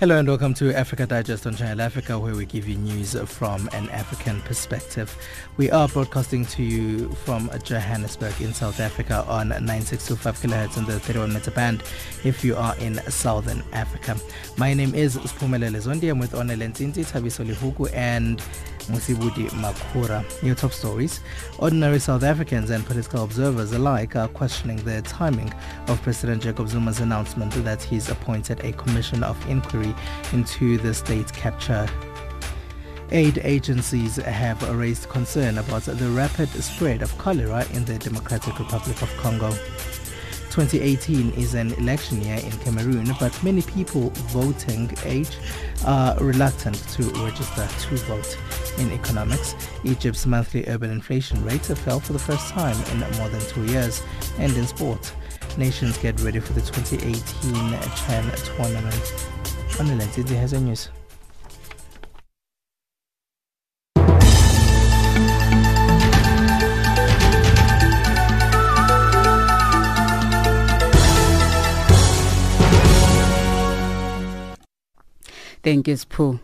Hello and welcome to Africa Digest on Channel Africa, where we give you news from an African perspective. We are broadcasting to you from Johannesburg in South Africa on 9625 kHz on the 31 meter band if you are in Southern Africa. My name is Spumele Zondi. I'm with Onel Ntinti, Tabiso Lihuku, and Musibudi Makura. Your top stories. Ordinary South Africans and political observers alike are questioning the timing of President Jacob Zuma's announcement that he's appointed a commission of inquiry into the state capture Aid agencies have raised concern about the rapid spread of cholera in the Democratic Republic of Congo. 2018 is an election year in Cameroon, but many people voting age are reluctant to register to vote. In economics, Egypt's monthly urban inflation rate fell for the first time in more than two years. And in sport, nations get ready for the 2018 Chan tournament. On the news. Thank you, Spoo.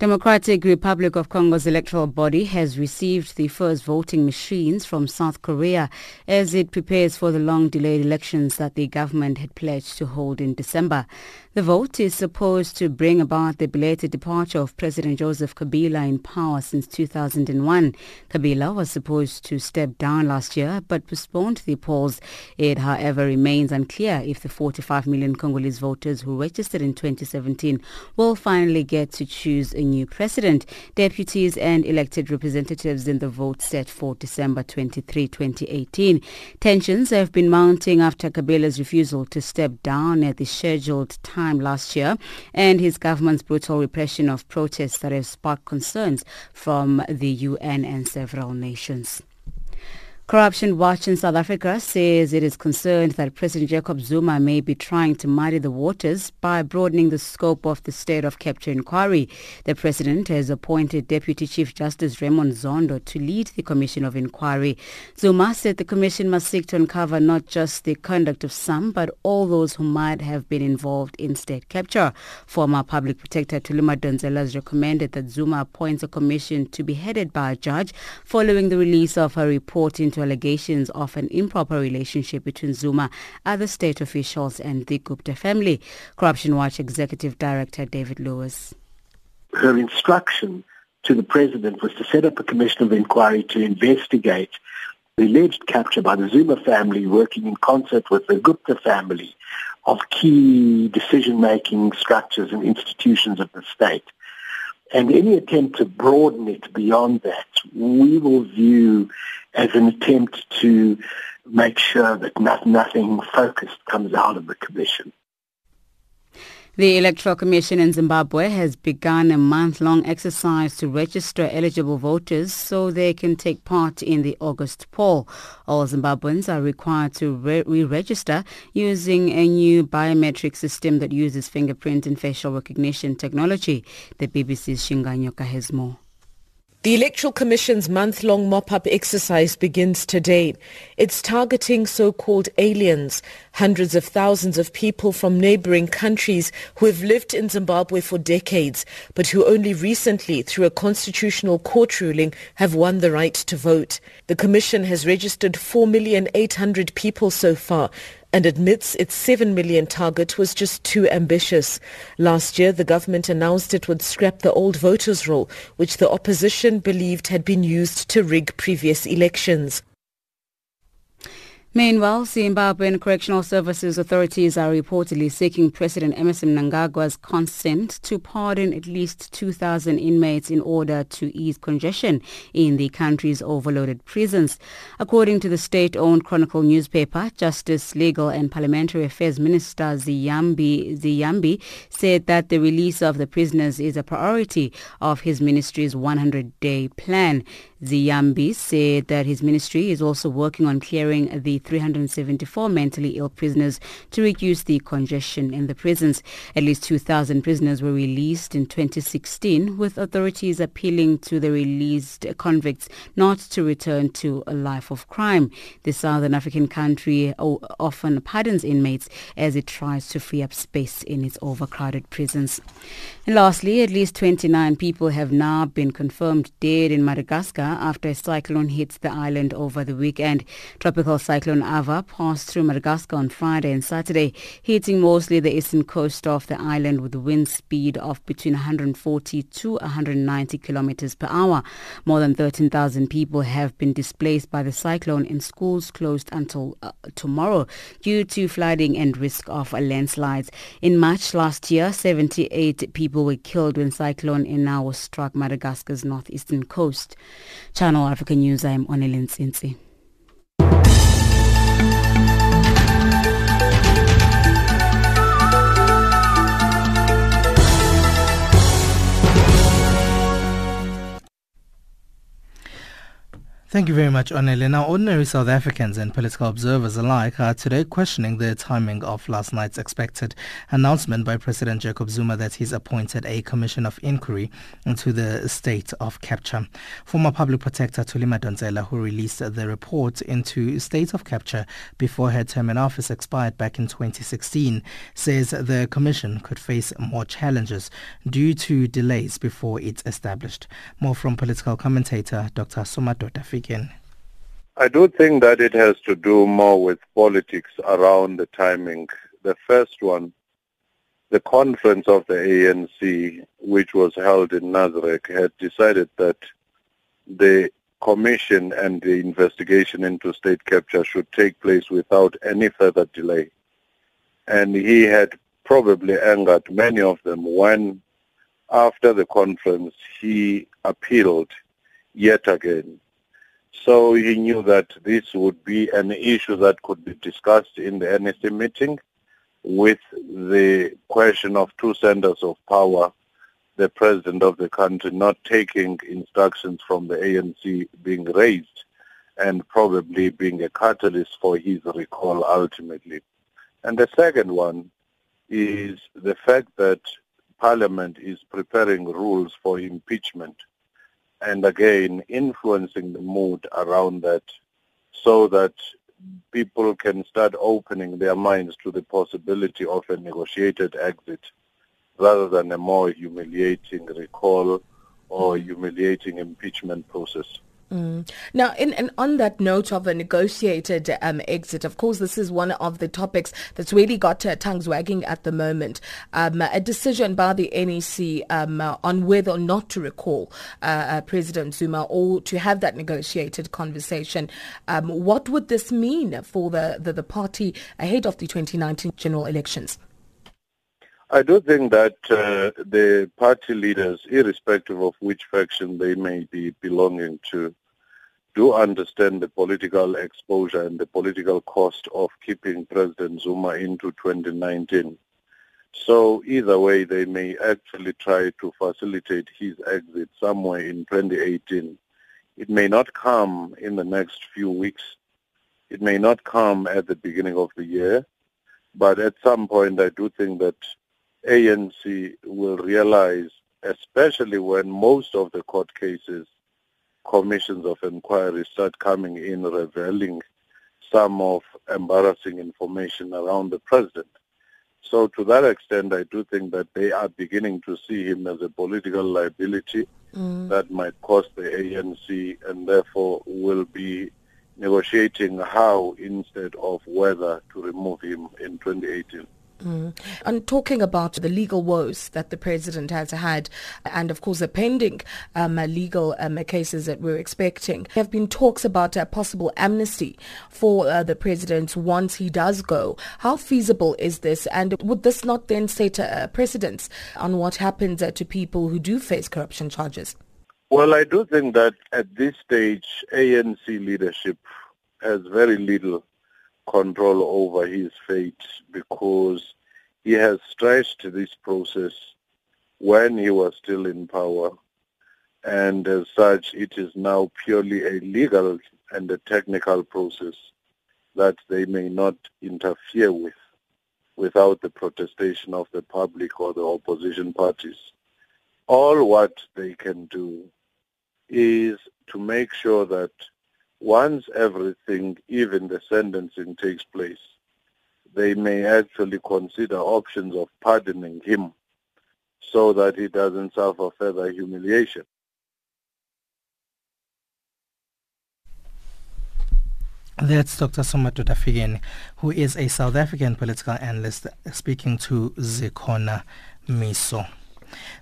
Democratic Republic of Congo's electoral body has received the first voting machines from South Korea as it prepares for the long-delayed elections that the government had pledged to hold in December. The vote is supposed to bring about the belated departure of President Joseph Kabila in power since 2001. Kabila was supposed to step down last year but postponed the polls. It, however, remains unclear if the 45 million Congolese voters who registered in 2017 will finally get to choose a new president. Deputies and elected representatives in the vote set for December 23, 2018. Tensions have been mounting after Kabila's refusal to step down at the scheduled time time last year and his government's brutal repression of protests that have sparked concerns from the UN and several nations. Corruption Watch in South Africa says it is concerned that President Jacob Zuma may be trying to muddy the waters by broadening the scope of the state of capture inquiry. The president has appointed Deputy Chief Justice Raymond Zondo to lead the commission of inquiry. Zuma said the commission must seek to uncover not just the conduct of some, but all those who might have been involved in state capture. Former public protector Thuli Madonsela has recommended that Zuma appoints a commission to be headed by a judge following the release of her report into allegations of an improper relationship between Zuma, other state officials and the Gupta family. Corruption Watch Executive Director David Lewis. Her instruction to the president was to set up a commission of inquiry to investigate the alleged capture by the Zuma family working in concert with the Gupta family of key decision-making structures and institutions of the state. And any attempt to broaden it beyond that, we will view as an attempt to make sure that not, nothing focused comes out of the commission. The Electoral Commission in Zimbabwe has begun a month-long exercise to register eligible voters so they can take part in the August poll. All Zimbabweans are required to re-register using a new biometric system that uses fingerprint and facial recognition technology. The BBC's Shingai Nyoka has more. The Electoral Commission's month-long mop-up exercise begins today. It's targeting so-called aliens, hundreds of thousands of people from neighboring countries who have lived in Zimbabwe for decades, but who only recently, through a constitutional court ruling, have won the right to vote. The Commission has registered 4,800,000 people so far, and admits its 7 million target was just too ambitious. Last year, the government announced it would scrap the old voters' roll, which the opposition believed had been used to rig previous elections. Meanwhile, Zimbabwean Correctional Services authorities are reportedly seeking President Emmerson Mnangagwa's consent to pardon at least 2,000 inmates in order to ease congestion in the country's overloaded prisons. According to the state-owned Chronicle newspaper, Justice, Legal and Parliamentary Affairs Minister Ziyambi, Ziyambi said that the release of the prisoners is a priority of his ministry's 100-day plan. Ziyambi said that his ministry is also working on clearing the 374 mentally ill prisoners to reduce the congestion in the prisons. At least 2,000 prisoners were released in 2016, with authorities appealing to the released convicts not to return to a life of crime. The Southern African country often pardons inmates as it tries to free up space in its overcrowded prisons. And lastly, at least 29 people have now been confirmed dead in Madagascar after a cyclone hits the island over the weekend. Tropical cyclone Ava passed through Madagascar on Friday and Saturday, hitting mostly the eastern coast of the island with wind speed of between 140 to 190 kilometers per hour. More than 13,000 people have been displaced by the cyclone and schools closed until uh, tomorrow due to flooding and risk of landslides. In March last year, 78 people were killed when Cyclone Enawo struck Madagascar's northeastern coast. Channel Africa News, I'm Onelin Sinsi. Thank you very much, Onele. Now, ordinary South Africans and political observers alike are today questioning the timing of last night's expected announcement by President Jacob Zuma that he's appointed a commission of inquiry into the state of capture. Former public protector Thuli Madonsela, who released the report into state of capture before her term in office expired back in 2016, says the commission could face more challenges due to delays before it's established. More from political commentator Dr. Somadoda begin? I do think that it has to do more with politics around the timing. The first one, the conference of the ANC, which was held in Nasrec, had decided that the commission and the investigation into state capture should take place without any further delay. And he had probably angered many of them when, after the conference, he appealed yet again so he knew that this would be an issue that could be discussed in the NEC meeting with the question of two centers of power, the president of the country not taking instructions from the ANC being raised and probably being a catalyst for his recall ultimately. And the second one is the fact that Parliament is preparing rules for impeachment and again influencing the mood around that so that people can start opening their minds to the possibility of a negotiated exit rather than a more humiliating recall or humiliating impeachment process. Mm. Now, in, and on that note of a negotiated um, exit, of course, this is one of the topics that's really got uh, tongues wagging at the moment. Um, a decision by the NEC um, uh, on whether or not to recall uh, uh, President Zuma or to have that negotiated conversation. Um, what would this mean for the, the, the party ahead of the 2019 general elections? I do think that uh, the party leaders, irrespective of which faction they may be belonging to, do understand the political exposure and the political cost of keeping President Zuma into 2019. So either way, they may actually try to facilitate his exit somewhere in 2018. It may not come in the next few weeks. It may not come at the beginning of the year. But at some point, I do think that ANC will realize, especially when most of the court cases commissions of inquiry start coming in revealing some of embarrassing information around the president. So to that extent, I do think that they are beginning to see him as a political liability mm. that might cost the ANC and therefore will be negotiating how instead of whether to remove him in 2018. Mm. And talking about the legal woes that the president has had, and of course the pending um, legal um, cases that we're expecting, there have been talks about a possible amnesty for uh, the president once he does go. How feasible is this, and would this not then set a precedence on what happens uh, to people who do face corruption charges? Well, I do think that at this stage, ANC leadership has very little control over his fate because he has stretched this process when he was still in power and as such it is now purely a legal and a technical process that they may not interfere with without the protestation of the public or the opposition parties. All what they can do is to make sure that once everything, even the sentencing takes place, they may actually consider options of pardoning him so that he doesn't suffer further humiliation. That's Dr. Somadoda Fikeni, who is a South African political analyst speaking to Zikhona Miso.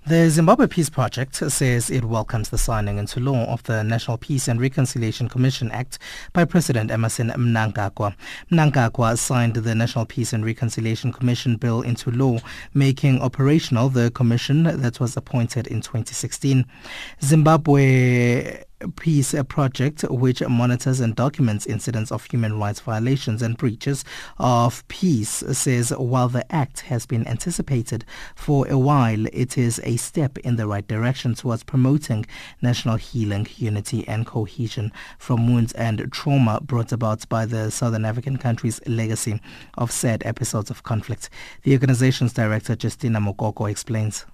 The Zimbabwe Peace Project says it welcomes the signing into law of the National Peace and Reconciliation Commission Act by President Emmerson Mnangagwa. Mnangagwa signed the National Peace and Reconciliation Commission bill into law, making operational the commission that was appointed in 2016. Zimbabwe Peace Project, which monitors and documents incidents of human rights violations and breaches of peace, says while the act has been anticipated for a while, it is a step in the right direction towards promoting national healing, unity and cohesion from wounds and trauma brought about by the Southern African country's legacy of sad episodes of conflict. The organization's director, Jestina Mukoko, explains.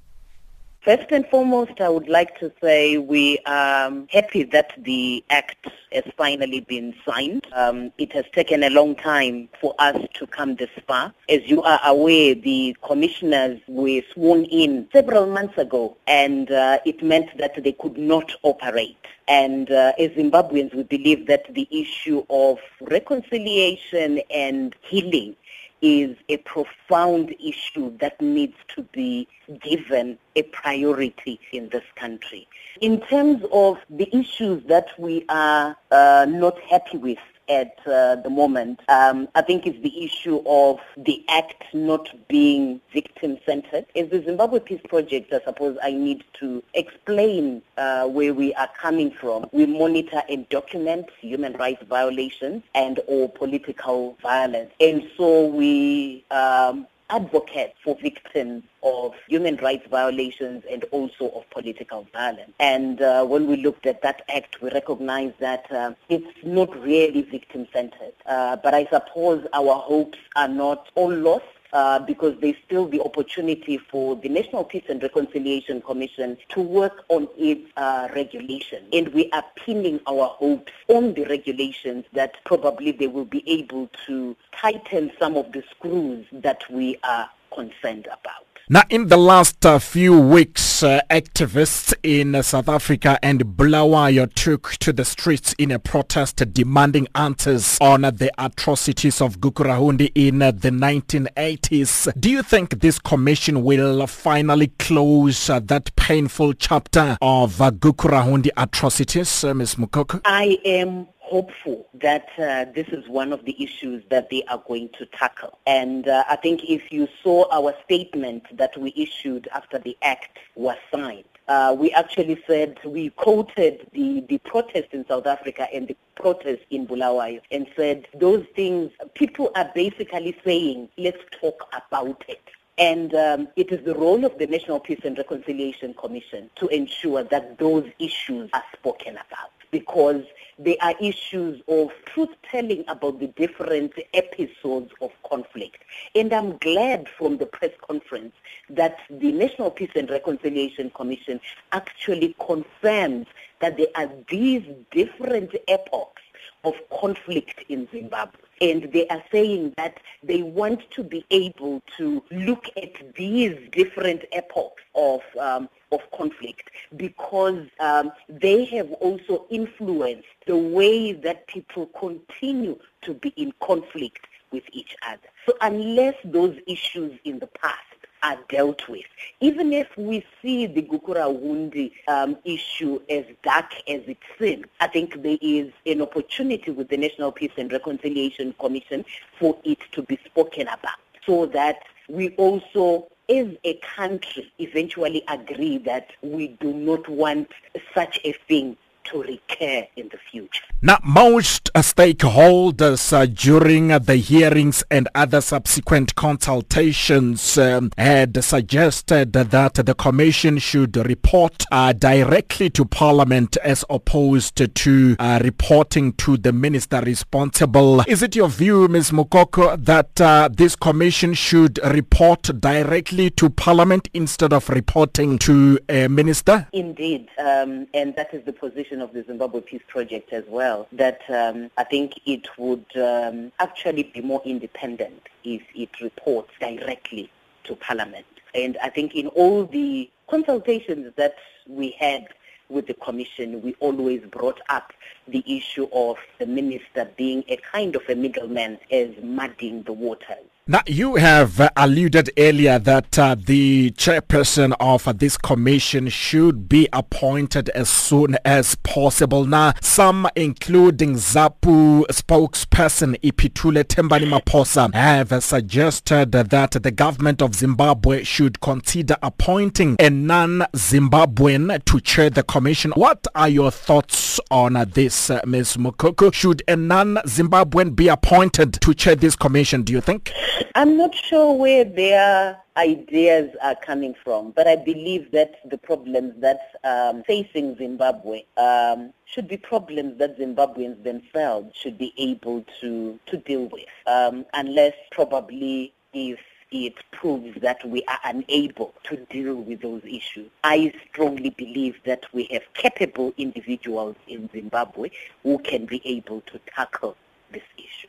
First and foremost, I would like to say we are happy that the Act has finally been signed. Um, it has taken a long time for us to come this far. As you are aware, the commissioners were sworn in several months ago, and uh, it meant that they could not operate. And uh, as Zimbabweans, we believe that the issue of reconciliation and healing is a profound issue that needs to be given a priority in this country. In terms of the issues that we are uh, not happy with, at uh, the moment, um, I think is the issue of the act not being victim-centered. As the Zimbabwe Peace Project, I suppose I need to explain uh, where we are coming from. We monitor and document human rights violations and or political violence. And so we um, advocate for victims of human rights violations and also of political violence. And uh, when we looked at that act, we recognized that uh, it's not really victim-centered. Uh, but I suppose our hopes are not all lost uh, because there's still the opportunity for the National Peace and Reconciliation Commission to work on its uh, regulation. And we are pinning our hopes on the regulations that probably they will be able to tighten some of the screws that we are concerned about. Now, in the last uh, few weeks, uh, activists in uh, South Africa and Bulawayo took to the streets in a protest demanding answers on the atrocities of Gukurahundi in uh, the 1980s. Do you think this commission will finally close uh, that painful chapter of uh, Gukurahundi atrocities, Ms. Mukoko? I am hopeful that uh, this is one of the issues that they are going to tackle. And uh, I think if you saw our statement that we issued after the act was signed, uh, we actually said, we quoted the, the protest in South Africa and the protest in Bulawayo and said those things, people are basically saying, let's talk about it. And um, it is the role of the National Peace and Reconciliation Commission to ensure that those issues are spoken about because there are issues of truth-telling about the different episodes of conflict. And I'm glad from the press conference that the National Peace and Reconciliation Commission actually confirms that there are these different epochs of conflict in Zimbabwe. And they are saying that they want to be able to look at these different epochs of um, of conflict because um, they have also influenced the way that people continue to be in conflict with each other. So unless those issues in the past are dealt with. Even if we see the Gukurahundi um, issue as dark as it seems, I think there is an opportunity with the National Peace and Reconciliation Commission for it to be spoken about so that we also as a country eventually agree that we do not want such a thing to recur in the future. Now, most uh, stakeholders uh, during uh, the hearings and other subsequent consultations um, had suggested that the Commission should report uh, directly to Parliament as opposed to uh, reporting to the minister responsible. Is it your view, Ms. Mukoko, that uh, this Commission should report directly to Parliament instead of reporting to a minister? Indeed, um, and that is the position of the Zimbabwe Peace Project as well, that um, I think it would um, actually be more independent if it reports directly to Parliament. And I think in all the consultations that we had with the Commission, we always brought up the issue of the minister being a kind of a middleman as muddying the waters. Now, you have uh, alluded earlier that uh, the chairperson of uh, this commission should be appointed as soon as possible. Now, some, including ZAPU spokesperson Ipitule Tembani Maposa, have suggested that the government of Zimbabwe should consider appointing a non-Zimbabwean to chair the commission. What are your thoughts on this, uh, Ms. Mukoko? Should a non-Zimbabwean be appointed to chair this commission, do you think? I'm not sure where their ideas are coming from, but I believe that the problems that um, facing Zimbabwe um, should be problems that Zimbabweans themselves should be able to, to deal with, um, unless probably if it proves that we are unable to deal with those issues. I strongly believe that we have capable individuals in Zimbabwe who can be able to tackle this issue.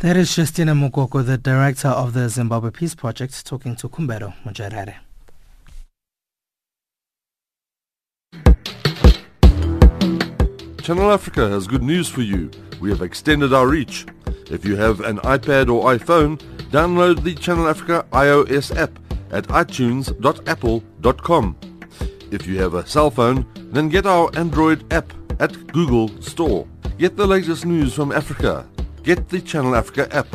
That is Jestina Mukoko, the director of the Zimbabwe Peace Project, talking to Kumbero Mujarare. Channel Africa has good news for you. We have extended our reach. If you have an iPad or iPhone, download the Channel Africa iOS app at itunes.apple.com. If you have a cell phone, then get our Android app at Google Store. Get the latest news from Africa get the Channel Africa app.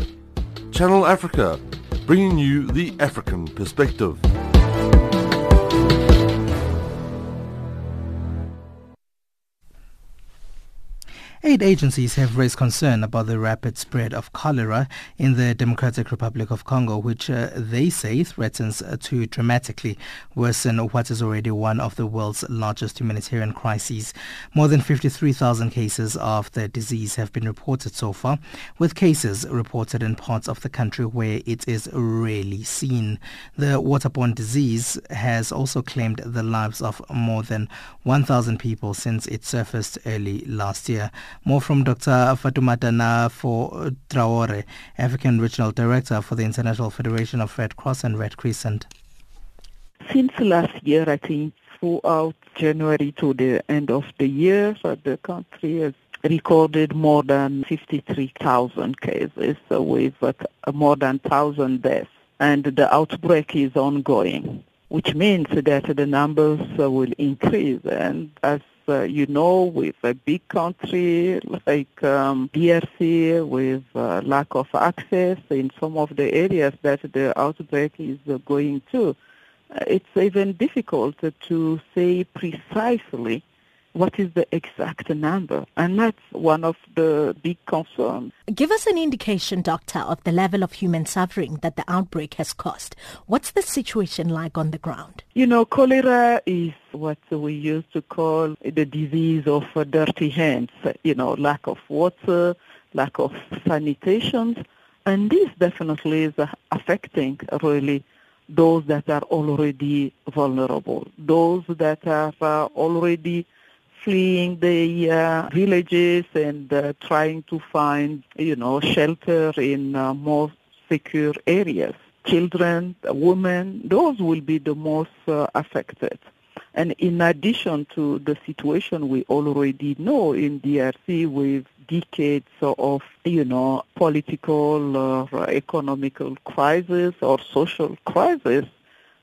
Channel Africa, bringing you the African perspective. Aid agencies have raised concern about the rapid spread of cholera in the Democratic Republic of Congo, which uh, they say threatens to dramatically worsen what is already one of the world's largest humanitarian crises. More than 53,000 cases of the disease have been reported so far, with cases reported in parts of the country where it is rarely seen. The waterborne disease has also claimed the lives of more than 1,000 people since it surfaced early last year. More from Dr. Fatoumata Nafo uh, Traore, African Regional Director for the International Federation of Red Cross and Red Crescent. Since last year, I think throughout January to the end of the year, the country has recorded more than 53,000 cases with uh, more than 1,000 deaths. And the outbreak is ongoing, which means that the numbers uh, will increase. And as uh, you know, with a big country like um, DRC, with uh, lack of access in some of the areas that the outbreak is uh, going to, uh, it's even difficult to say precisely what is the exact number? And that's one of the big concerns. Give us an indication, Doctor, of the level of human suffering that the outbreak has caused. What's the situation like on the ground? You know, cholera is what we used to call the disease of dirty hands, you know, lack of water, lack of sanitation. And this definitely is affecting really those that are already vulnerable, those that are uh, already fleeing the uh, villages and uh, trying to find, you know, shelter in uh, more secure areas. Children, women, those will be the most uh, affected. And in addition to the situation we already know in DRC with decades of, you know, political or economical crisis or social crisis,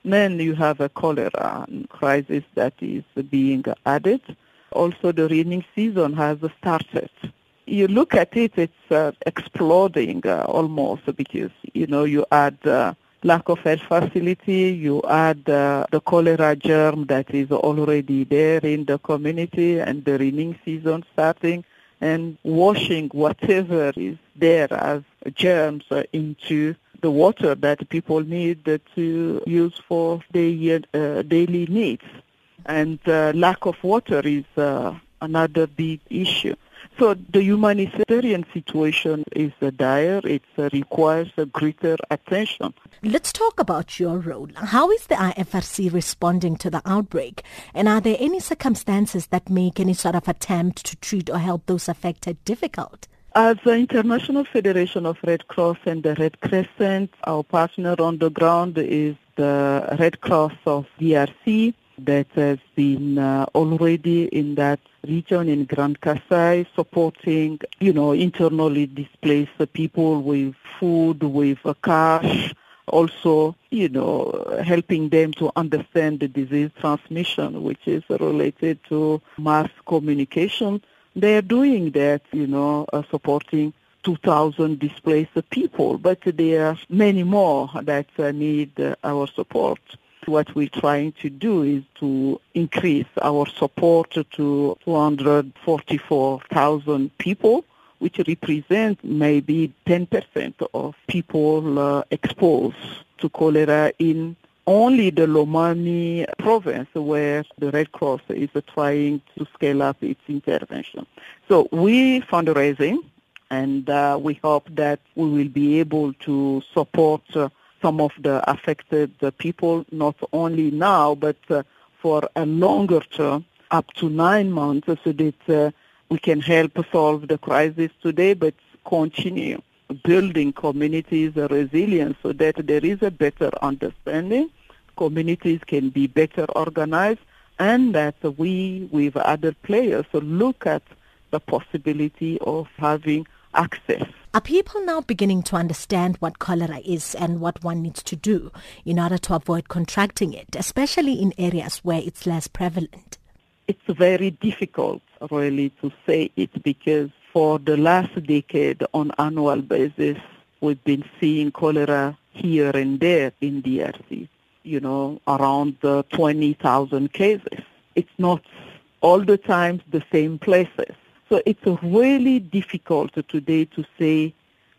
then you have a cholera crisis that is being added also the raining season has started. You look at it, it's uh, exploding uh, almost because, you know, you add uh, lack of health facility, you add uh, the cholera germ that is already there in the community and the raining season starting and washing whatever is there as germs uh, into the water that people need to use for their uh, daily needs. And uh, lack of water is uh, another big issue. So the humanitarian situation is dire. It uh, requires greater attention. Let's talk about your role. How is the IFRC responding to the outbreak? And are there any circumstances that make any sort of attempt to treat or help those affected difficult? As the International Federation of Red Cross and the Red Crescent, our partner on the ground is the Red Cross of DRC that has been uh, already in that region in Grand Kasai supporting, you know, internally displaced people with food, with cash, also, you know, helping them to understand the disease transmission, which is related to mass communication. They're doing that, you know, uh, supporting 2,000 displaced people, but there are many more that uh, need our support what we're trying to do is to increase our support to 244,000 people, which represent maybe 10% of people uh, exposed to cholera in only the Lomami province where the Red Cross is trying to scale up its intervention. So we fundraising and uh, we hope that we will be able to support uh, some of the affected people, not only now, but uh, for a longer term, up to nine months, so that uh, we can help solve the crisis today, but continue building communities resilience so that there is a better understanding, communities can be better organized, and that we, with other players, look at the possibility of having access are people now beginning to understand what cholera is and what one needs to do in order to avoid contracting it, especially in areas where it's less prevalent? It's very difficult really to say it because for the last decade on annual basis we've been seeing cholera here and there in DRC, you know, around uh, 20,000 cases. It's not all the time the same places. So it's really difficult today to say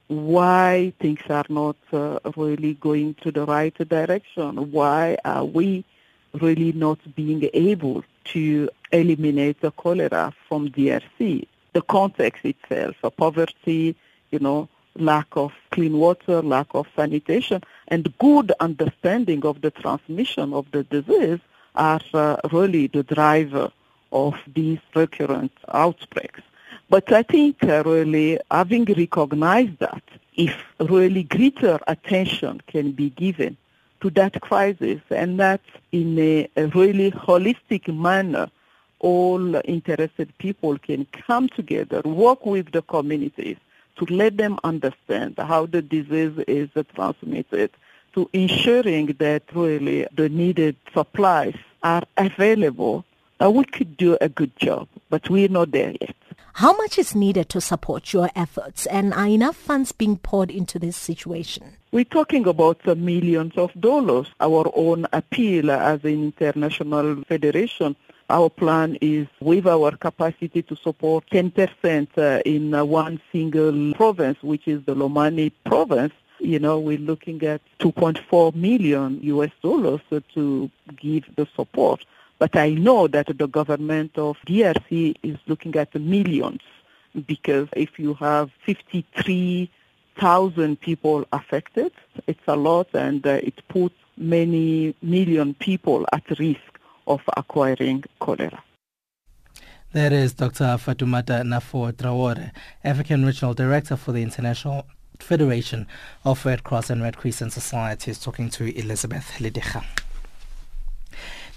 why things are not uh, really going to the right direction. Why are we really not being able to eliminate the cholera from DRC? The context itself, poverty, you know, lack of clean water, lack of sanitation, and good understanding of the transmission of the disease are uh, really the driver of these recurrent outbreaks. But I think uh, really having recognized that, if really greater attention can be given to that crisis and that in a, a really holistic manner, all interested people can come together, work with the communities to let them understand how the disease is transmitted, to ensuring that really the needed supplies are available, uh, we could do a good job, but we're not there yet. How much is needed to support your efforts and are enough funds being poured into this situation? We're talking about uh, millions of dollars. Our own appeal as an international federation our plan is with our capacity to support 10% uh, in uh, one single province, which is the Lomami province. You know, we're looking at 2.4 million US dollars to give the support. But I know that the government of DRC is looking at millions because if you have 53,000 people affected, it's a lot and uh, it puts many million people at risk of acquiring cholera. That is Dr. Fatoumata Nafo Traore, African Regional Director for the International Federation of Red Cross and Red Crescent Societies, talking to Elizabeth Lidicha.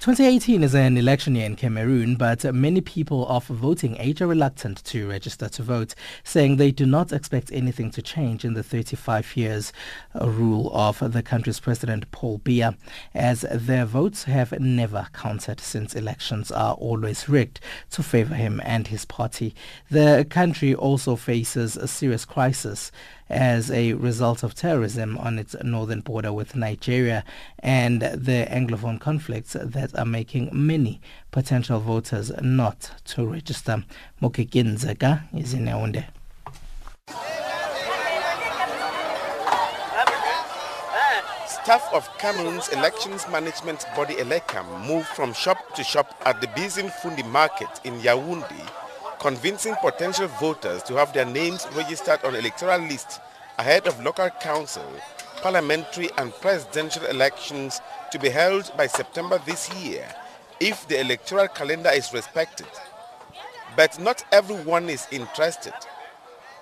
2018 is an election year in Cameroon, but many people of voting age are reluctant to register to vote, saying they do not expect anything to change in the 35 years rule of the country's president Paul Biya, as their votes have never counted since elections are always rigged to favor him and his party. The country also faces a serious crisis as a result of terrorism on its northern border with Nigeria and the Anglophone conflicts that are making many potential voters not to register. Moki Kinzeka is in Yaoundé. Staff of Cameroon's elections management body ELECAM moved from shop to shop at the Bizim Fundi market in Yaoundé, convincing potential voters to have their names registered on electoral lists ahead of local council, parliamentary and presidential elections to be held by September this year if the electoral calendar is respected. But not everyone is interested.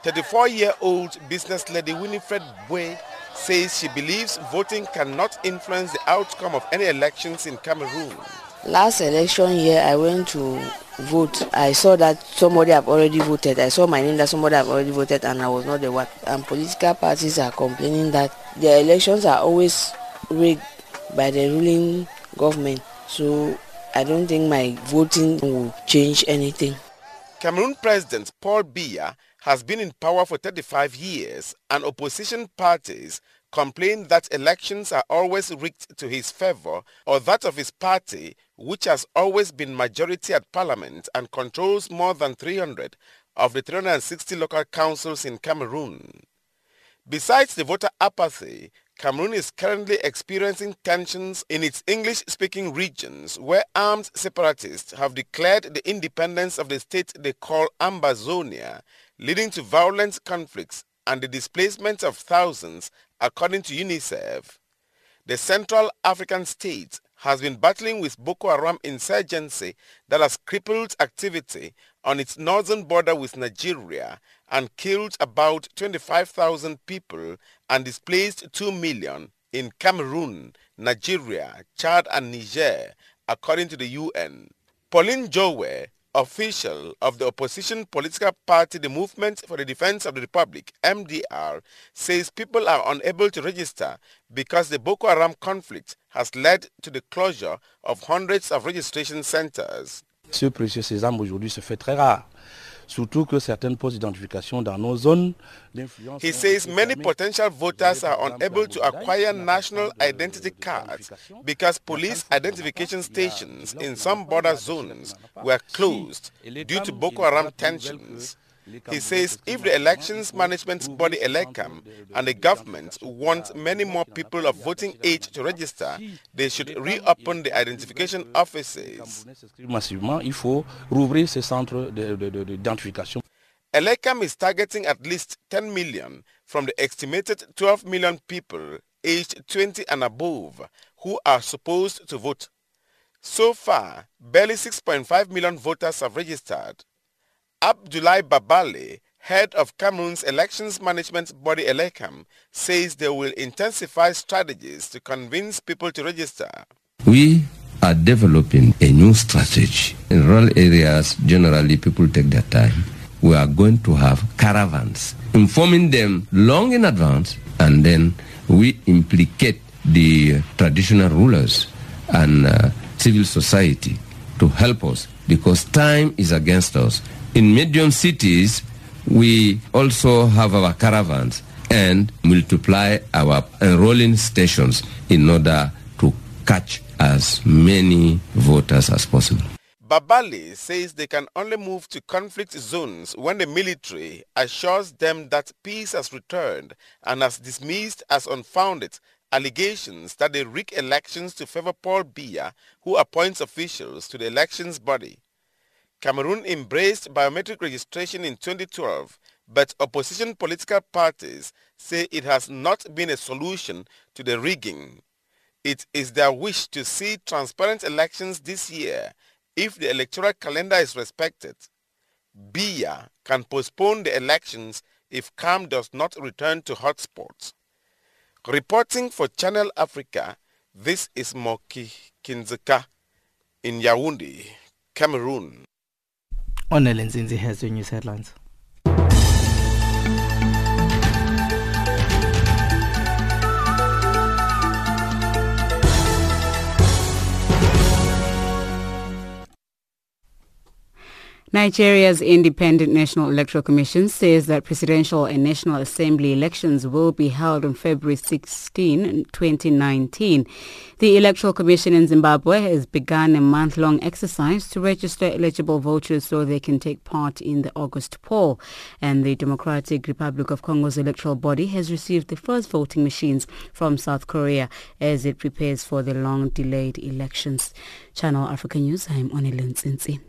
34-year-old business lady Winifred Bwe says she believes voting cannot influence the outcome of any elections in Cameroon. Last election year, I went to vote. I saw that somebody have already voted. I saw my name that somebody have already voted and I was not the one. And political parties are complaining that the elections are always rigged by the ruling government. So I don't think my voting will change anything. Cameroon President Paul Biya has been in power for 35 years and opposition parties complain that elections are always rigged to his favor or that of his party, which has always been majority at parliament and controls more than 300 of the 360 local councils in Cameroon. Besides the voter apathy, Cameroon is currently experiencing tensions in its English-speaking regions where armed separatists have declared the independence of the state they call Ambazonia leading to violent conflicts and the displacement of thousands, according to UNICEF. The Central African state has been battling with Boko Haram insurgency that has crippled activity on its northern border with Nigeria and killed about 25,000 people and displaced 2 million in Cameroon, Nigeria, Chad and Niger, according to the UN. Pauline Jowe, official of the opposition political party the Movement for the Defense of the Republic, MDR, says people are unable to register because the Boko Haram conflict has led to the closure of hundreds of registration centers. Ce sésame aujourd'hui se fait très rare. Surtout que certaines postes d'identification dans nos zones d'influence. He says many potential voters are unable to acquire national identity cards because police identification stations in some border zones were closed due to Boko Haram tensions. He says if the elections management body ELECAM and the government want many more people of voting age to register, they should reopen the identification offices. il faut rouvrir ces centres d'identification. ELECAM is targeting at least 10 million from the estimated 12 million people aged 20 and above who are supposed to vote. So far, barely 6.5 million voters have registered. Abdoulaye Babale, head of Cameroon's elections management body ELECAM, says they will intensify strategies to convince people to register. We are developing a new strategy. In rural areas, generally people take their time. We are going to have caravans, informing them long in advance, and then we implicate the traditional rulers and uh, civil society to help us because time is against us. In medium cities, we also have our caravans and multiply our enrolling stations in order to catch as many voters as possible. Babale says they can only move to conflict zones when the military assures them that peace has returned and has dismissed as unfounded allegations that they rig elections to favor Paul Biya, who appoints officials to the elections body. Cameroon embraced biometric registration in 2012, but opposition political parties say it has not been a solution to the rigging. It is their wish to see transparent elections this year if the electoral calendar is respected. Biya can postpone the elections if calm does not return to hotspots. Reporting for Channel Africa, this is Moki Kinzeka in Yaoundé, Cameroon. Onel Nzinzi has the news headlines. Nigeria's Independent National Electoral Commission says that presidential and national assembly elections will be held on February 16, 2019. The Electoral Commission in Zimbabwe has begun a month-long exercise to register eligible voters so they can take part in the August poll. And the Democratic Republic of Congo's electoral body has received the first voting machines from South Korea as it prepares for the long-delayed elections. Channel Africa News, I'm Onelin Nsinsi.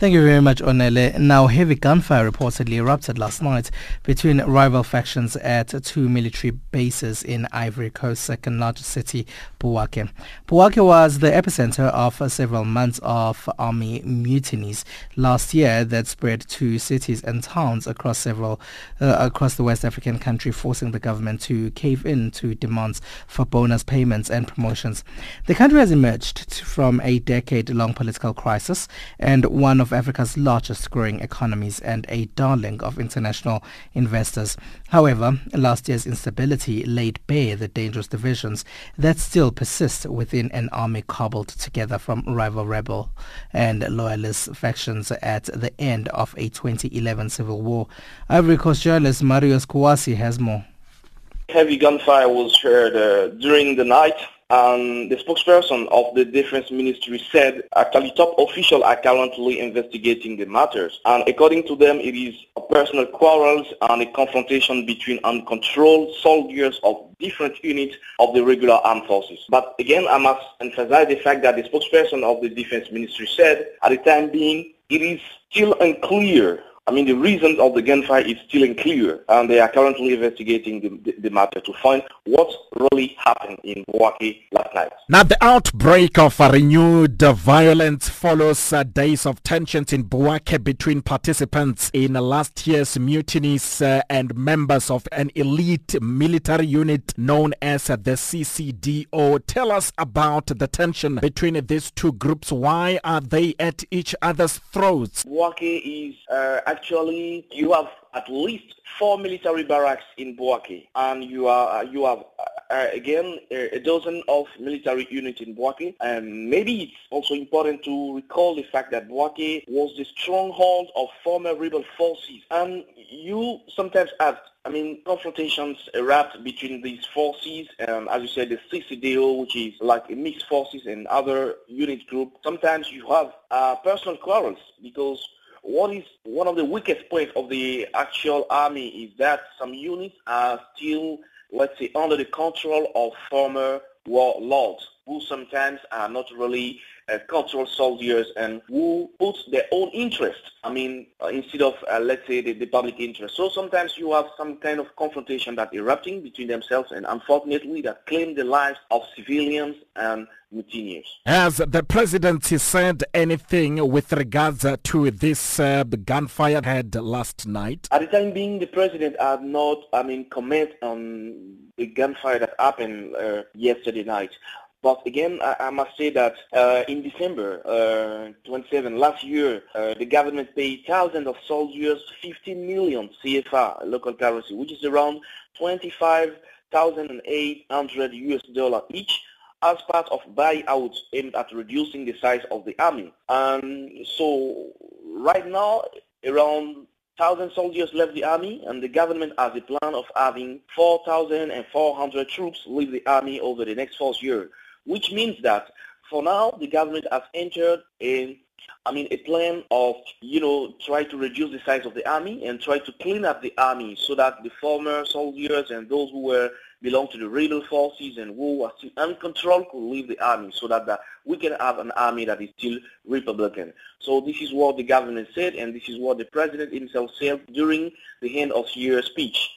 Thank you very much, Onele. Now, heavy gunfire reportedly erupted last night between rival factions at two military bases in Ivory Coast's second largest city, Bouake. Bouake was the epicenter of several months of army mutinies last year that spread to cities and towns across several uh, across the West African country, forcing the government to cave in to demands for bonus payments and promotions. The country has emerged from a decade-long political crisis and one of of Africa's largest growing economies and a darling of international investors. However, last year's instability laid bare the dangerous divisions that still persist within an army cobbled together from rival rebel and loyalist factions at the end of a 2011 civil war. Ivory Coast journalist Marius Kouassi has more. Heavy gunfire was heard uh, during the night and the spokesperson of the Defense Ministry said actually top officials are currently investigating the matters. And according to them, it is a personal quarrels and a confrontation between uncontrolled soldiers of different units of the regular armed forces. But again, I must emphasize the fact that the spokesperson of the Defense Ministry said at the time being, it is still unclear I mean, the reasons of the gunfire is still unclear, and they are currently investigating the, the, the, matter to find what really happened in Bouake last night. Now, the outbreak of renewed violence follows uh, days of tensions in Bouake between participants in last year's mutinies uh, and members of an elite military unit known as the CCDO. Tell us about the tension between these two groups. Why are they at each other's throats? Bouake is uh, actually you have at least four military barracks in Bouake, and you are you have uh, again a dozen of military units in Bouake. And maybe it's also important to recall the fact that Bouake was the stronghold of former rebel forces. And you sometimes have I mean, confrontations erupt between these forces, um, as you said, the CCDO, which is like a mixed forces and other unit group. Sometimes you have uh, personal quarrels because what is one of the weakest points of the actual army is that some units are still, let's say, under the control of former warlords who sometimes are not really uh, cultural soldiers and who put their own interest, I mean, uh, instead of, uh, let's say, the, the, public interest. So sometimes you have some kind of confrontation that erupting between themselves and unfortunately that claim the lives of civilians and mutineers. Has the president said anything with regards to this uh, gunfire had last night? At the time being, the president had not, I mean, comment on the gunfire that happened uh, yesterday night. But again, I, I must say that uh, in December uh, 27 last year, uh, the government paid thousands of soldiers 15 million CFA local currency, which is around 25,800 US dollar each as part of buyouts aimed at reducing the size of the army. And so right now, around 1,000 soldiers left the army, and the government has a plan of having 4,400 troops leave the army over the next four years which means that for now the government has entered in I mean, a plan of, you know, try to reduce the size of the army and try to clean up the army so that the former soldiers and those who were belong to the rebel forces and who are still uncontrolled could leave the army so that the, we can have an army that is still Republican. So this is what the government said and this is what the president himself said during the end of year speech.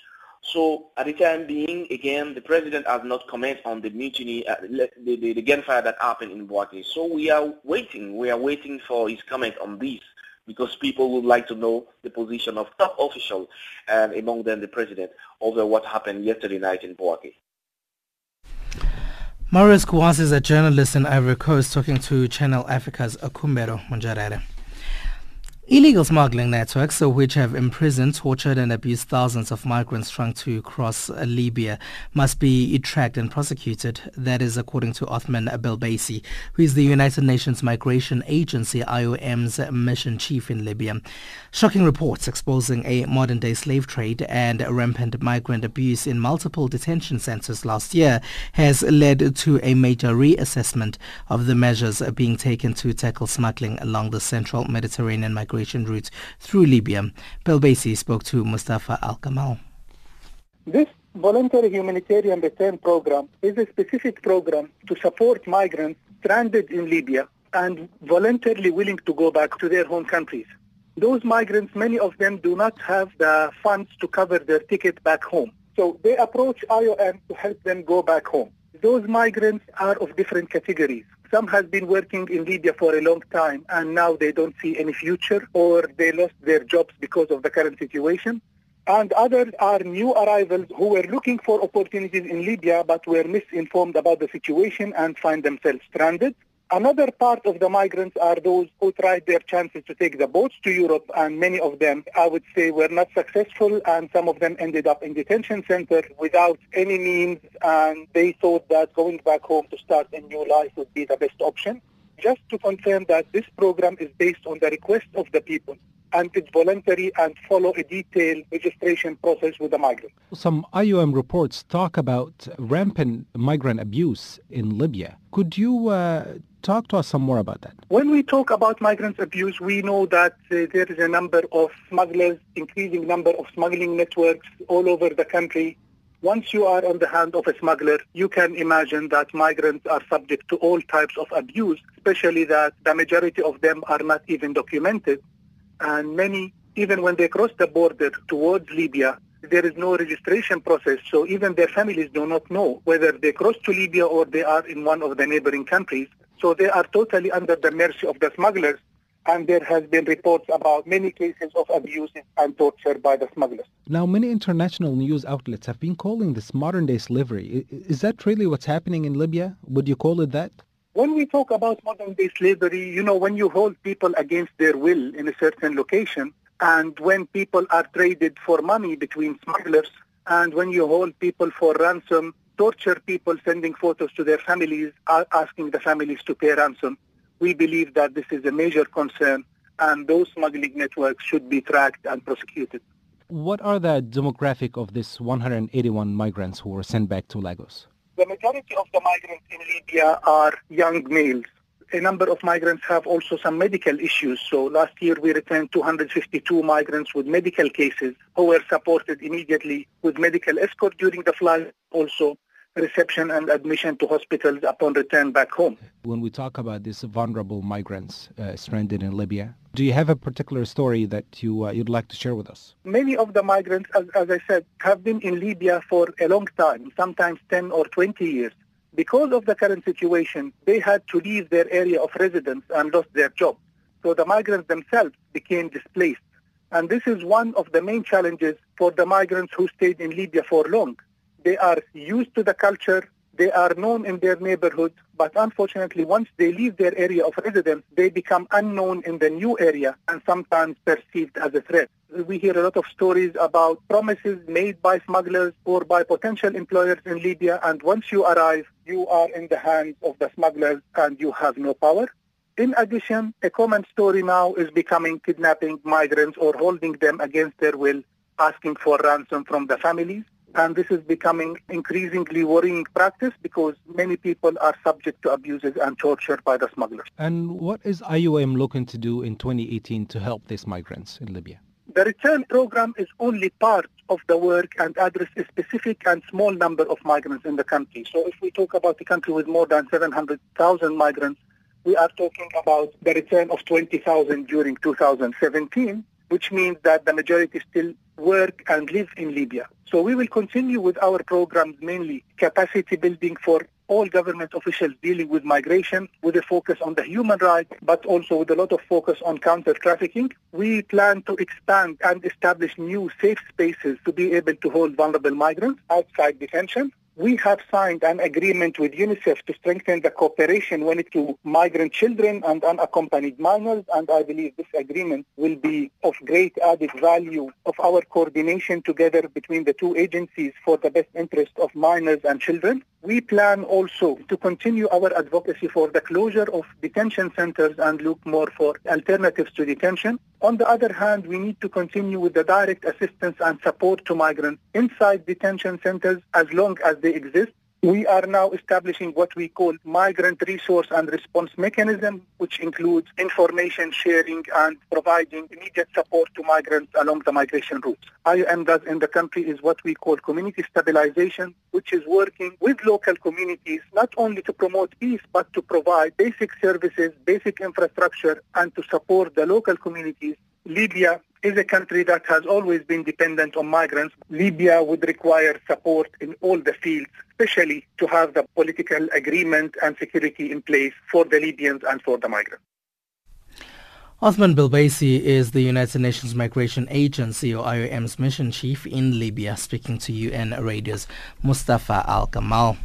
So at the time being, again, the president has not commented on the mutiny, uh, the, the, the, gunfire that happened in Bouake. So we are waiting. We are waiting for his comment on this because people would like to know the position of top officials, and among them the president, over what happened yesterday night in Bouake. Maurice Kouassi is a journalist in Ivory Coast talking to Channel Africa's Akumbero Munjarere. Illegal smuggling networks, which have imprisoned, tortured and abused thousands of migrants trying to cross Libya, must be tracked and prosecuted. That is according to Othman Belbeisi, who is the United Nations Migration Agency IOM's mission chief in Libya. Shocking reports exposing a modern-day slave trade and rampant migrant abuse in multiple detention centers last year has led to a major reassessment of the measures being taken to tackle smuggling along the central Mediterranean migration migration routes through Libya. Belbeisi spoke to Mustafa Al-Kamal. This voluntary humanitarian return program is a specific program to support migrants stranded in Libya and voluntarily willing to go back to their home countries. Those migrants, many of them do not have the funds to cover their ticket back home. So they approach IOM to help them go back home. Those migrants are of different categories. Some have been working in Libya for a long time and now they don't see any future or they lost their jobs because of the current situation. And others are new arrivals who were looking for opportunities in Libya but were misinformed about the situation and find themselves stranded. Another part of the migrants are those who tried their chances to take the boats to Europe, and many of them, I would say, were not successful, and some of them ended up in detention centers without any means, and they thought that going back home to start a new life would be the best option. Just to confirm that this program is based on the request of the people and it's voluntary and follow a detailed registration process with the migrant. Some IOM reports talk about rampant migrant abuse in Libya. Could you uh, talk to us some more about that? When we talk about migrant abuse, we know that uh, there is a number of smugglers, increasing number of smuggling networks all over the country. Once you are on the hand of a smuggler, you can imagine that migrants are subject to all types of abuse, especially that the majority of them are not even documented and many, even when they cross the border towards Libya, there is no registration process, so even their families do not know whether they cross to Libya or they are in one of the neighboring countries. So they are totally under the mercy of the smugglers, and there has been reports about many cases of abuse and torture by the smugglers. Now, many international news outlets have been calling this modern-day slavery. Is that really what's happening in Libya? Would you call it that? When we talk about modern-day slavery, you know, when you hold people against their will in a certain location, and when people are traded for money between smugglers, and when you hold people for ransom, torture people sending photos to their families, asking the families to pay ransom, we believe that this is a major concern, and those smuggling networks should be tracked and prosecuted. What are the demographic of these 181 migrants who were sent back to Lagos? The majority of the migrants in Libya are young males. A number of migrants have also some medical issues. So last year we returned 252 migrants with medical cases who were supported immediately with medical escort during the flight. Also, reception and admission to hospitals upon return back home. When we talk about these vulnerable migrants uh, stranded in Libya, do you have a particular story that you, uh, you'd like to share with us? Many of the migrants, as, as I said, have been in Libya for a long time, sometimes 10 or 20 years. Because of the current situation, they had to leave their area of residence and lost their job. So the migrants themselves became displaced. And this is one of the main challenges for the migrants who stayed in Libya for long they are used to the culture, they are known in their neighborhood, but unfortunately once they leave their area of residence, they become unknown in the new area and sometimes perceived as a threat. We hear a lot of stories about promises made by smugglers or by potential employers in Libya, and once you arrive, you are in the hands of the smugglers and you have no power. In addition, a common story now is becoming kidnapping migrants or holding them against their will, asking for ransom from the families and this is becoming increasingly worrying practice because many people are subject to abuses and torture by the smugglers. And what is IOM looking to do in 2018 to help these migrants in Libya? The return program is only part of the work and address a specific and small number of migrants in the country. So if we talk about a country with more than 700,000 migrants, we are talking about the return of 20,000 during 2017, which means that the majority still work and live in Libya. So we will continue with our programs, mainly capacity building for all government officials dealing with migration with a focus on the human rights, but also with a lot of focus on counter-trafficking. We plan to expand and establish new safe spaces to be able to hold vulnerable migrants outside detention. We have signed an agreement with UNICEF to strengthen the cooperation when it to migrant children and unaccompanied minors, and I believe this agreement will be of great added value of our coordination together between the two agencies for the best interest of minors and children. We plan also to continue our advocacy for the closure of detention centers and look more for alternatives to detention. On the other hand, we need to continue with the direct assistance and support to migrants inside detention centers as long as they exist we are now establishing what we call migrant resource and response mechanism, which includes information sharing and providing immediate support to migrants along the migration routes. IOM does in the country is what we call community stabilization, which is working with local communities not only to promote peace, but to provide basic services, basic infrastructure, and to support the local communities Libya is a country that has always been dependent on migrants. Libya would require support in all the fields, especially to have the political agreement and security in place for the Libyans and for the migrants. Othman Belbeisi is the United Nations Migration Agency or IOM's mission chief in Libya speaking to UN Radio's Mustafa Al-Kamal.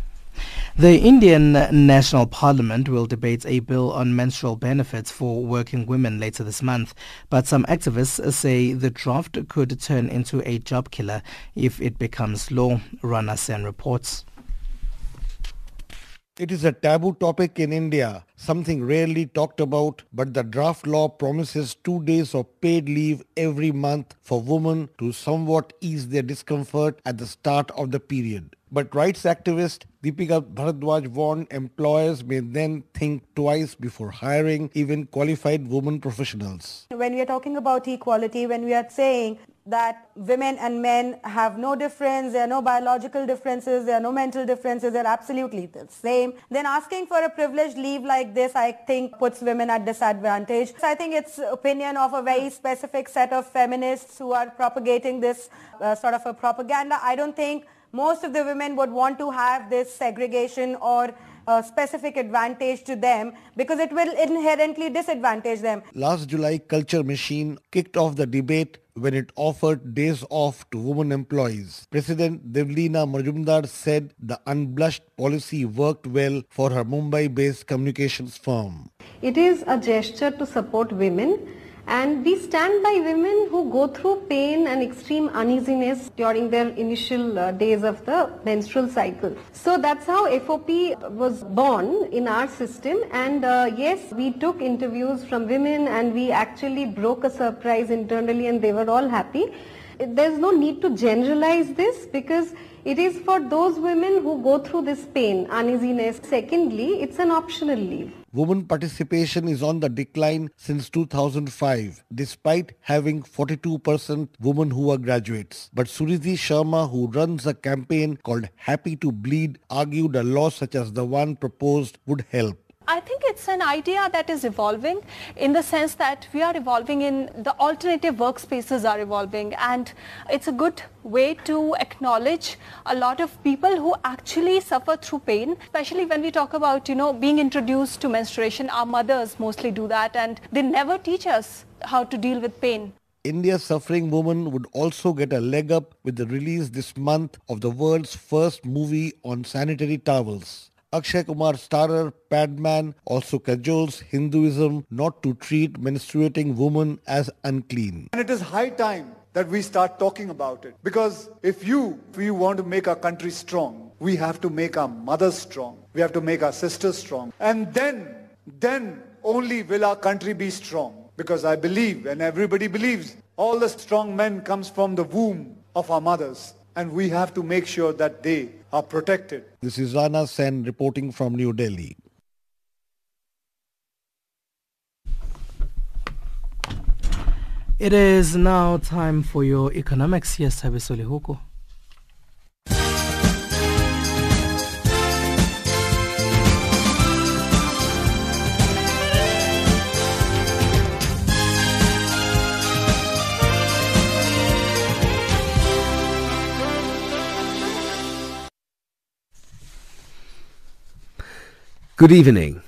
The Indian National Parliament will debate a bill on menstrual benefits for working women later this month, but some activists say the draft could turn into a job killer if it becomes law. Rana Sen reports. It is a taboo topic in India, something rarely talked about, but the draft law promises two days of paid leave every month for women to somewhat ease their discomfort at the start of the period. But rights activist Deepika Bharadwaj warned employers may then think twice before hiring even qualified women professionals. When we are talking about equality, when we are saying that women and men have no difference, there are no biological differences, there are no mental differences, they're absolutely the same. Then asking for a privileged leave like this, I think puts women at disadvantage. So I think it's opinion of a very specific set of feminists who are propagating this uh, sort of a propaganda. I don't think most of the women would want to have this segregation or a specific advantage to them because it will inherently disadvantage them. Last July, Culture Machine kicked off the debate when it offered days off to women employees. President Devleena Majumdar said the unblushed policy worked well for her Mumbai-based communications firm. It is a gesture to support women and we stand by women who go through pain and extreme uneasiness during their initial uh, days of the menstrual cycle. So that's how FOP was born in our system and uh, yes we took interviews from women and we actually broke a surprise internally and they were all happy. There's no need to generalize this because it is for those women who go through this pain, uneasiness. Secondly, it's an optional leave. Women participation is on the decline since 2005, despite having 42% women who are graduates. But Suriti Sharma, who runs a campaign called Happy to Bleed, argued a law such as the one proposed would help. I think it's an idea that is evolving in the sense that we are evolving in the alternative workspaces are evolving and it's a good way to acknowledge a lot of people who actually suffer through pain, especially when we talk about, you know, being introduced to menstruation. Our mothers mostly do that and they never teach us how to deal with pain. India's suffering woman would also get a leg up with the release this month of the world's first movie on sanitary towels. Akshay Kumar starrer Padman also cajoles Hinduism not to treat menstruating women as unclean. And it is high time that we start talking about it. Because if you, if you want to make our country strong, we have to make our mothers strong. We have to make our sisters strong. And then, then only will our country be strong. Because I believe, and everybody believes, all the strong men comes from the womb of our mothers. And we have to make sure that they are protected. This is Rana Sen reporting from New Delhi. It is now time for your economics. Yes, Habisoli Huko. Good evening.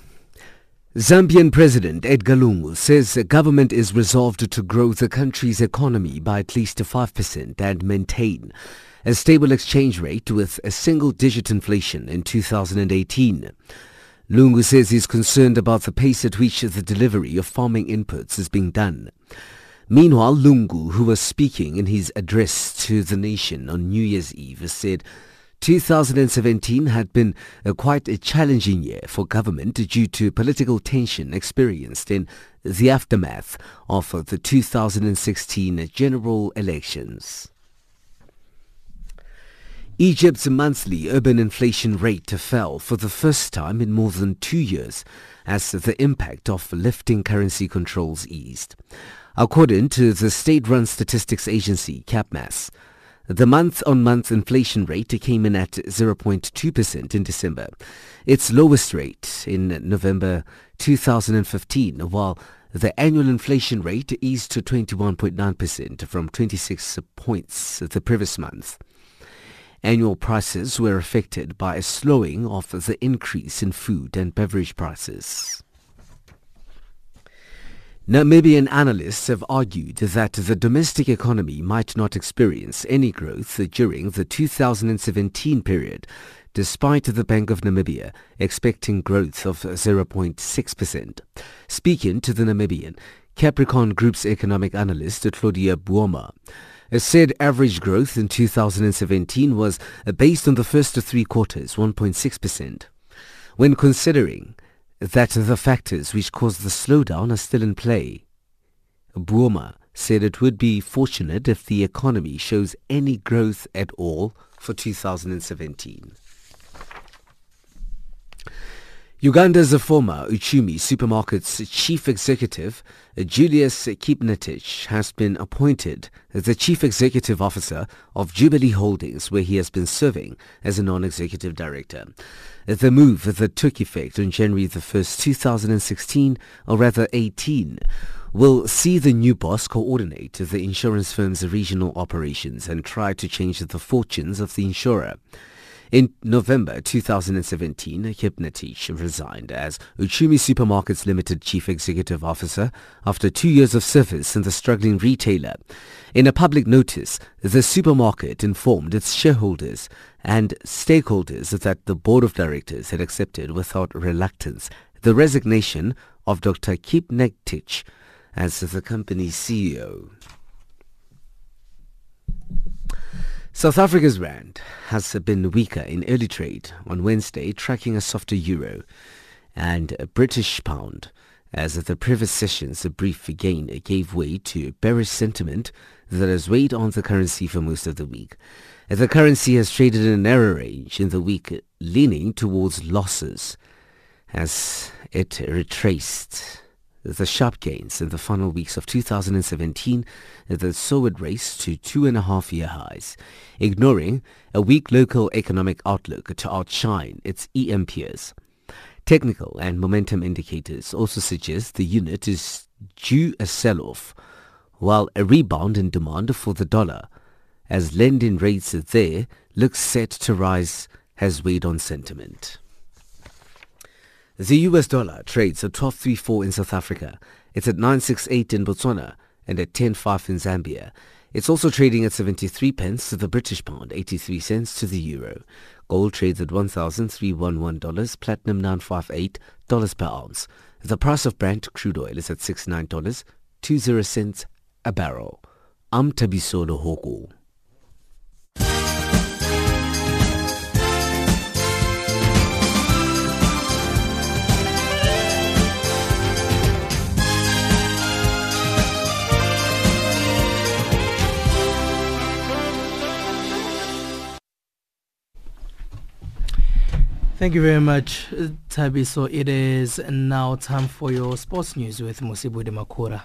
Zambian President Edgar Lungu says the government is resolved to grow the country's economy by at least 5% and maintain a stable exchange rate with a single-digit inflation in 2018. Lungu says he's concerned about the pace at which the delivery of farming inputs is being done. Meanwhile, Lungu, who was speaking in his address to the nation on New Year's Eve, said 2017 had been a quite a challenging year for government due to political tension experienced in the aftermath of the 2016 general elections. Egypt's monthly urban inflation rate fell for the first time in more than two years as the impact of lifting currency controls eased. According to the state-run statistics agency, CAPMAS, the month-on-month inflation rate came in at 0.2% in December, its lowest rate in November 2015, while the annual inflation rate eased to 21.9% from 26 points the previous month. Annual prices were affected by a slowing of the increase in food and beverage prices. Namibian analysts have argued that the domestic economy might not experience any growth during the 2017 period, despite the Bank of Namibia expecting growth of 0.6%. Speaking to the Namibian, Capricorn Group's economic analyst Claudia Boamah said average growth in 2017 was based on the first three quarters, 1.6%. When considering that the factors which caused the slowdown are still in play. Boamah said it would be fortunate if the economy shows any growth at all for 2017. Uganda's former Uchumi Supermarkets chief executive, Julius Kipngetich, has been appointed as the chief executive officer of Jubilee Holdings, where he has been serving as a non-executive director. The move that took effect on January the 1st, 2016, or rather 18, will see the new boss coordinate the insurance firm's regional operations and try to change the fortunes of the insurer. In November 2017, Kipngetich resigned as Uchumi Supermarkets Limited Chief Executive Officer after two years of service in the struggling retailer. In a public notice, the supermarket informed its shareholders and stakeholders that the board of directors had accepted without reluctance the resignation of Dr. Kipngetich as the company's CEO. South Africa's rand has been weaker in early trade on Wednesday, tracking a softer euro and a British pound as at the previous session's the brief gain uh, gave way to bearish sentiment that has weighed on the currency for most of the week. Uh, the currency has traded in a narrow range in the week, uh, leaning towards losses as it retraced the sharp gains in the final weeks of 2017 that saw it race to two and a half year highs, ignoring a weak local economic outlook to outshine its EM peers. Technical and momentum indicators also suggest the unit is due a sell-off, while a rebound in demand for the dollar as lending rates there look set to rise has weighed on sentiment. The US dollar trades at 12.34 in South Africa. It's at 9.68 in Botswana and at 10.5 in Zambia. It's also trading at 73 pence to the British pound, 83 cents to the euro. Gold trades at $1,311, platinum $958 per ounce. The price of Brent crude oil is at $69.20 a barrel. I'm Tabisolo Hoko. Thank you very much, Tabi. So it is now time for your sports news with Musibu Makura.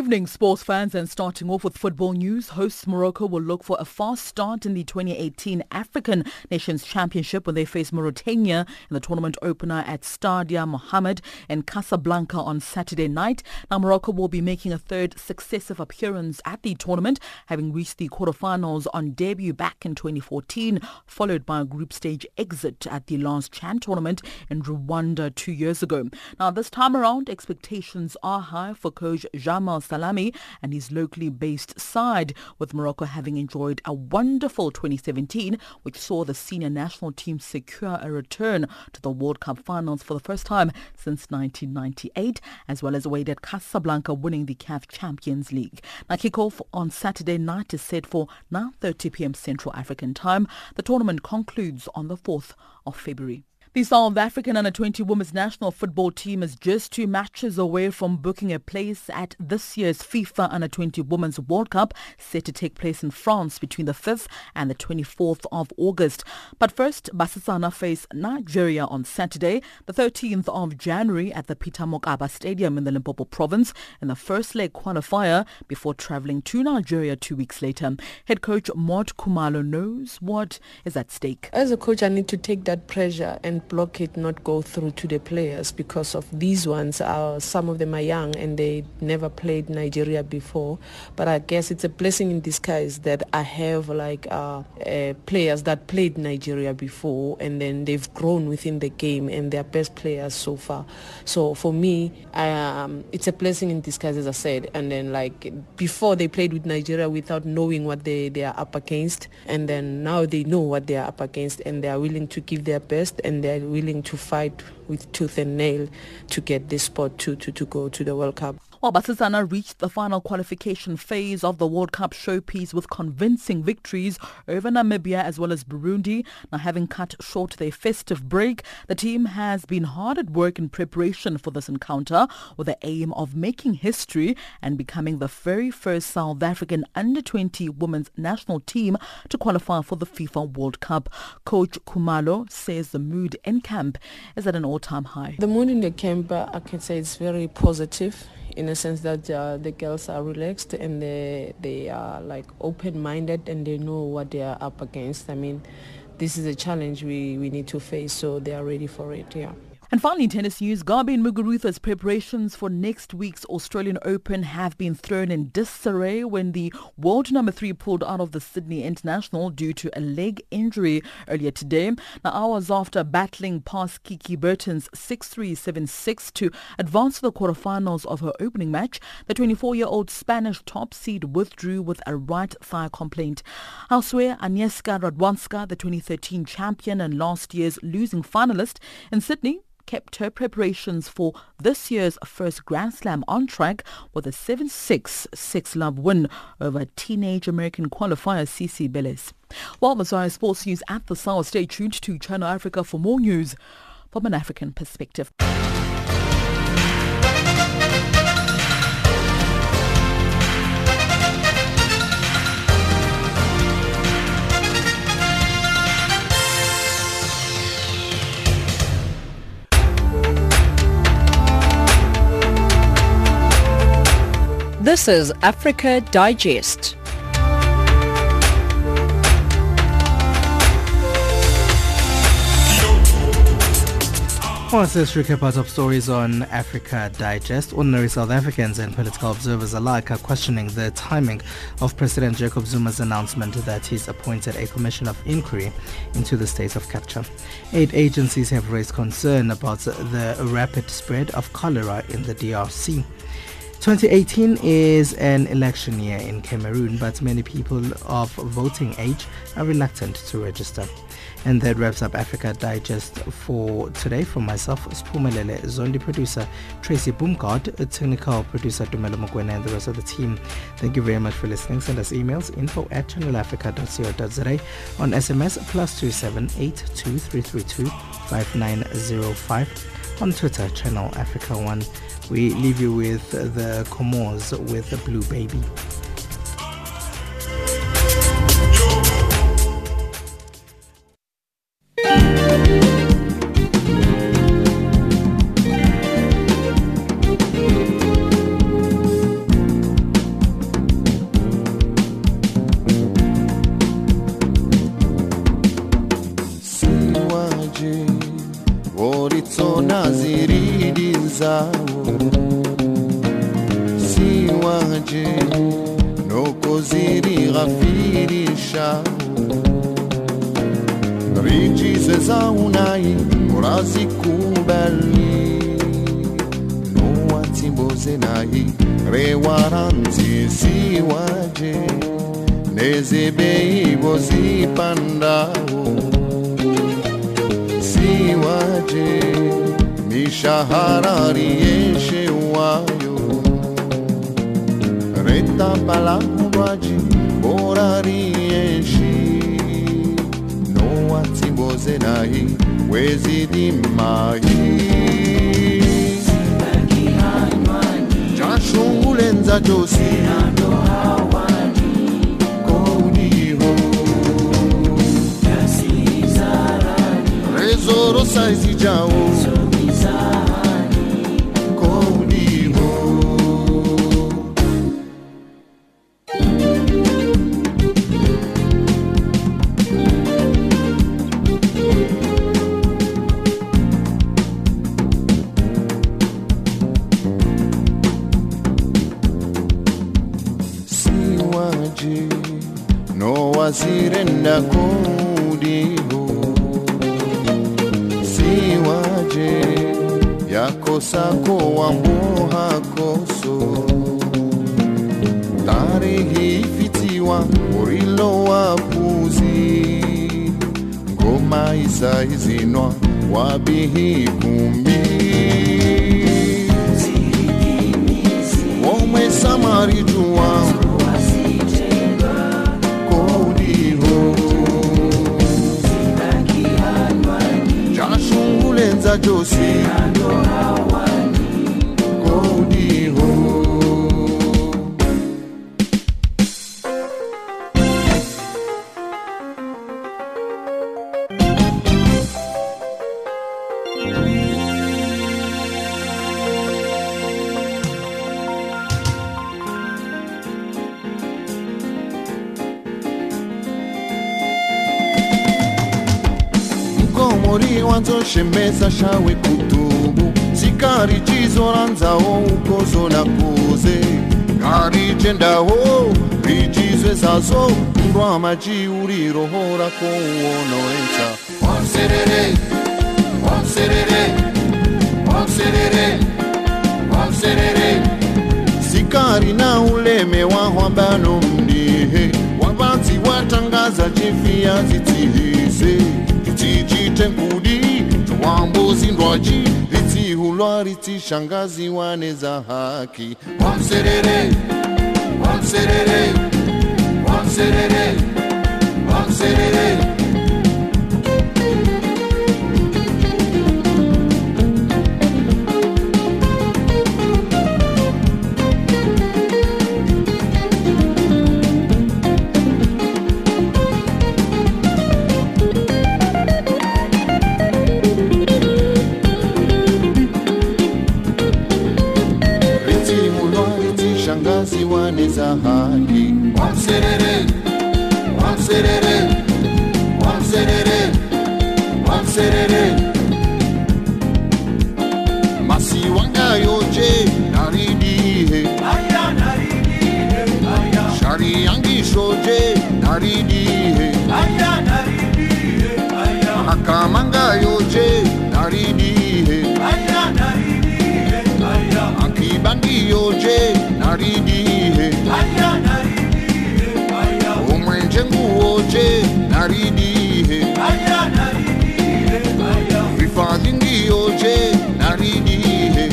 Evening, sports fans, and starting off with football news. Hosts Morocco will look for a fast start in the 2018 African Nations Championship when they face Mauritania in the tournament opener at Stadia Mohammed in Casablanca on Saturday night. Now, Morocco will be making a third successive appearance at the tournament, having reached the quarterfinals on debut back in 2014, followed by a group stage exit at the last Chan tournament in Rwanda two years ago. Now, this time around, expectations are high for coach Jamal Sellami and his locally based side, with Morocco having enjoyed a wonderful 2017, which saw the senior national team secure a return to the World Cup finals for the first time since 1998, as well as Wydad Casablanca winning the CAF Champions League. Now, kickoff on Saturday night is set for 9.30 p.m. Central African time. The tournament concludes on the 4th of February. The South African under-20 women's national football team is just two matches away from booking a place at this year's FIFA under-20 Women's World Cup set to take place in France between the 5th and the 24th of August. But first, Basetsana face Nigeria on Saturday, the 13th of January at the Peter Mokaba Stadium in the Limpopo province in the first leg qualifier before travelling to Nigeria two weeks later. Head coach Maud Kumalo knows what is at stake. As a coach, I need to take that pressure and block it not go through to the players because of these ones are some of them are young and they never played Nigeria before. But I guess it's a blessing in disguise that I have like uh, uh, players that played Nigeria before and then they've grown within the game and they're best players so far. So for me um, it's a blessing in disguise as I said. And then like before they played with Nigeria without knowing what they, they are up against and then now they know what they are up against and they are willing to give their best and they they're willing to fight with tooth and nail to get this spot to, to, to go to the World Cup. While Basetsana reached the final qualification phase of the World Cup showpiece with convincing victories over Namibia as well as Burundi. Now having cut short their festive break, the team has been hard at work in preparation for this encounter with the aim of making history and becoming the very first South African under-20 women's national team to qualify for the FIFA World Cup. Coach Kumalo says the mood in camp is at an all-time high. The mood in the camp, I can say, is very positive in a sense that uh, the girls are relaxed and they they are like open-minded and they know what they are up against. I mean, this is a challenge we, we need to face, so they are ready for it. Yeah. And finally, tennis news. Garbiñe Muguruza's preparations for next week's Australian Open have been thrown in disarray when the world number three pulled out of the Sydney International due to a leg injury earlier today. Now, hours after battling past Kiki Bertens 6-3, 7-6 to advance to the quarterfinals of her opening match, the 24-year-old Spanish top seed withdrew with a right thigh complaint. Elsewhere, Agnieszka Radwanska, the 2013 champion and last year's losing finalist in Sydney, kept her preparations for this year's first Grand Slam on track with a 7-6 6-love win over teenage American qualifier Cici Bellis. While Messiah Sports News at the South, stay tuned to Channel Africa for more news from an African perspective. This is Africa Digest. It's this recap of stories on Africa Digest. Ordinary South Africans and political observers alike are questioning the timing of President Jacob Zuma's announcement that he's appointed a commission of inquiry into the state of capture. Eight agencies have raised concern about the rapid spread of cholera in the DRC. 2018 is an election year in Cameroon, but many people of voting age are reluctant to register. And that wraps up Africa Digest for today. From myself, Spumelele Zondi producer Tracy Boomgard, technical producer Dumelo Mokwena, and the rest of the team. Thank you very much for listening. Send us emails info at channelafrica.co.za on SMS plus 278 On Twitter, Channel Africa 1 we leave you with the Comores with Blue Baby. Orizo zirighafirishao rijize zaunai urazikubali nowatimboze nai rewaranzi siwaje nezebeibo zipandao siwaje mishahara rieshewayo retapalangwaji bora rieshi nowatimboze nai wezidimai jashungulenza josi koudiho rezoro saizi jawo koudiho yakosako wambohakoso tarihifitiwa urilo wapuzi ngoma izaizinwa wabihikumbi womwe samarijuwa jashungulenza josi moriwanzo shemeza shawe kutubu. Sikari chizoranzawo ukozo lakoze kari jendawo richizwe zazo. Ndwa maji urirohorako uonoenza wamserere sikari na uleme wa hwambano mnihe wabanzi watangaza chifia zitihise. Titichite nkudi tuwambuzi ndwaji ritihulwa ritishangazi wane za haki. Wamserere wamserere wamserere wamserere nguwoje naridihe hifadhi ngiyoje naridihe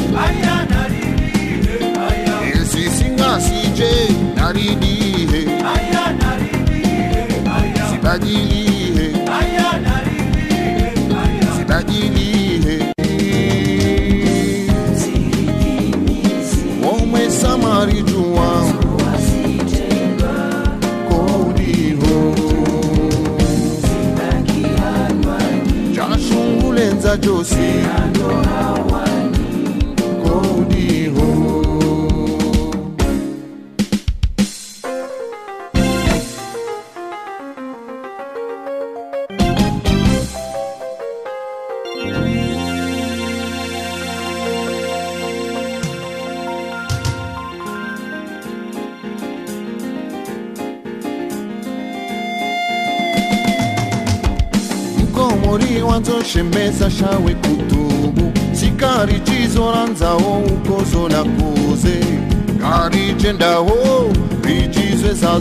esisingasije naridihe sibadilihe jashungulenza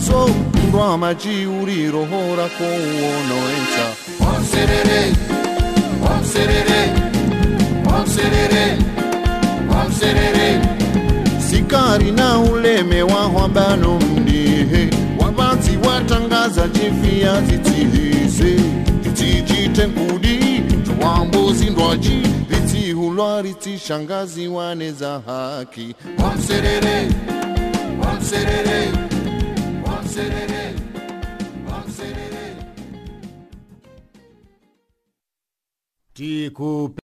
rijizwe zazo ndwama jiurirohora kouonoenza wamserere wamserere wamserere wamserere sikari na uleme wahwambano mdihe wavanzi watangaza chifia zitsihise titsichite nkudi twambozi ndwaji. Ritsihulwa ritsishangazi wane za haki. Wamserere wamserere wamserere wamserere tiku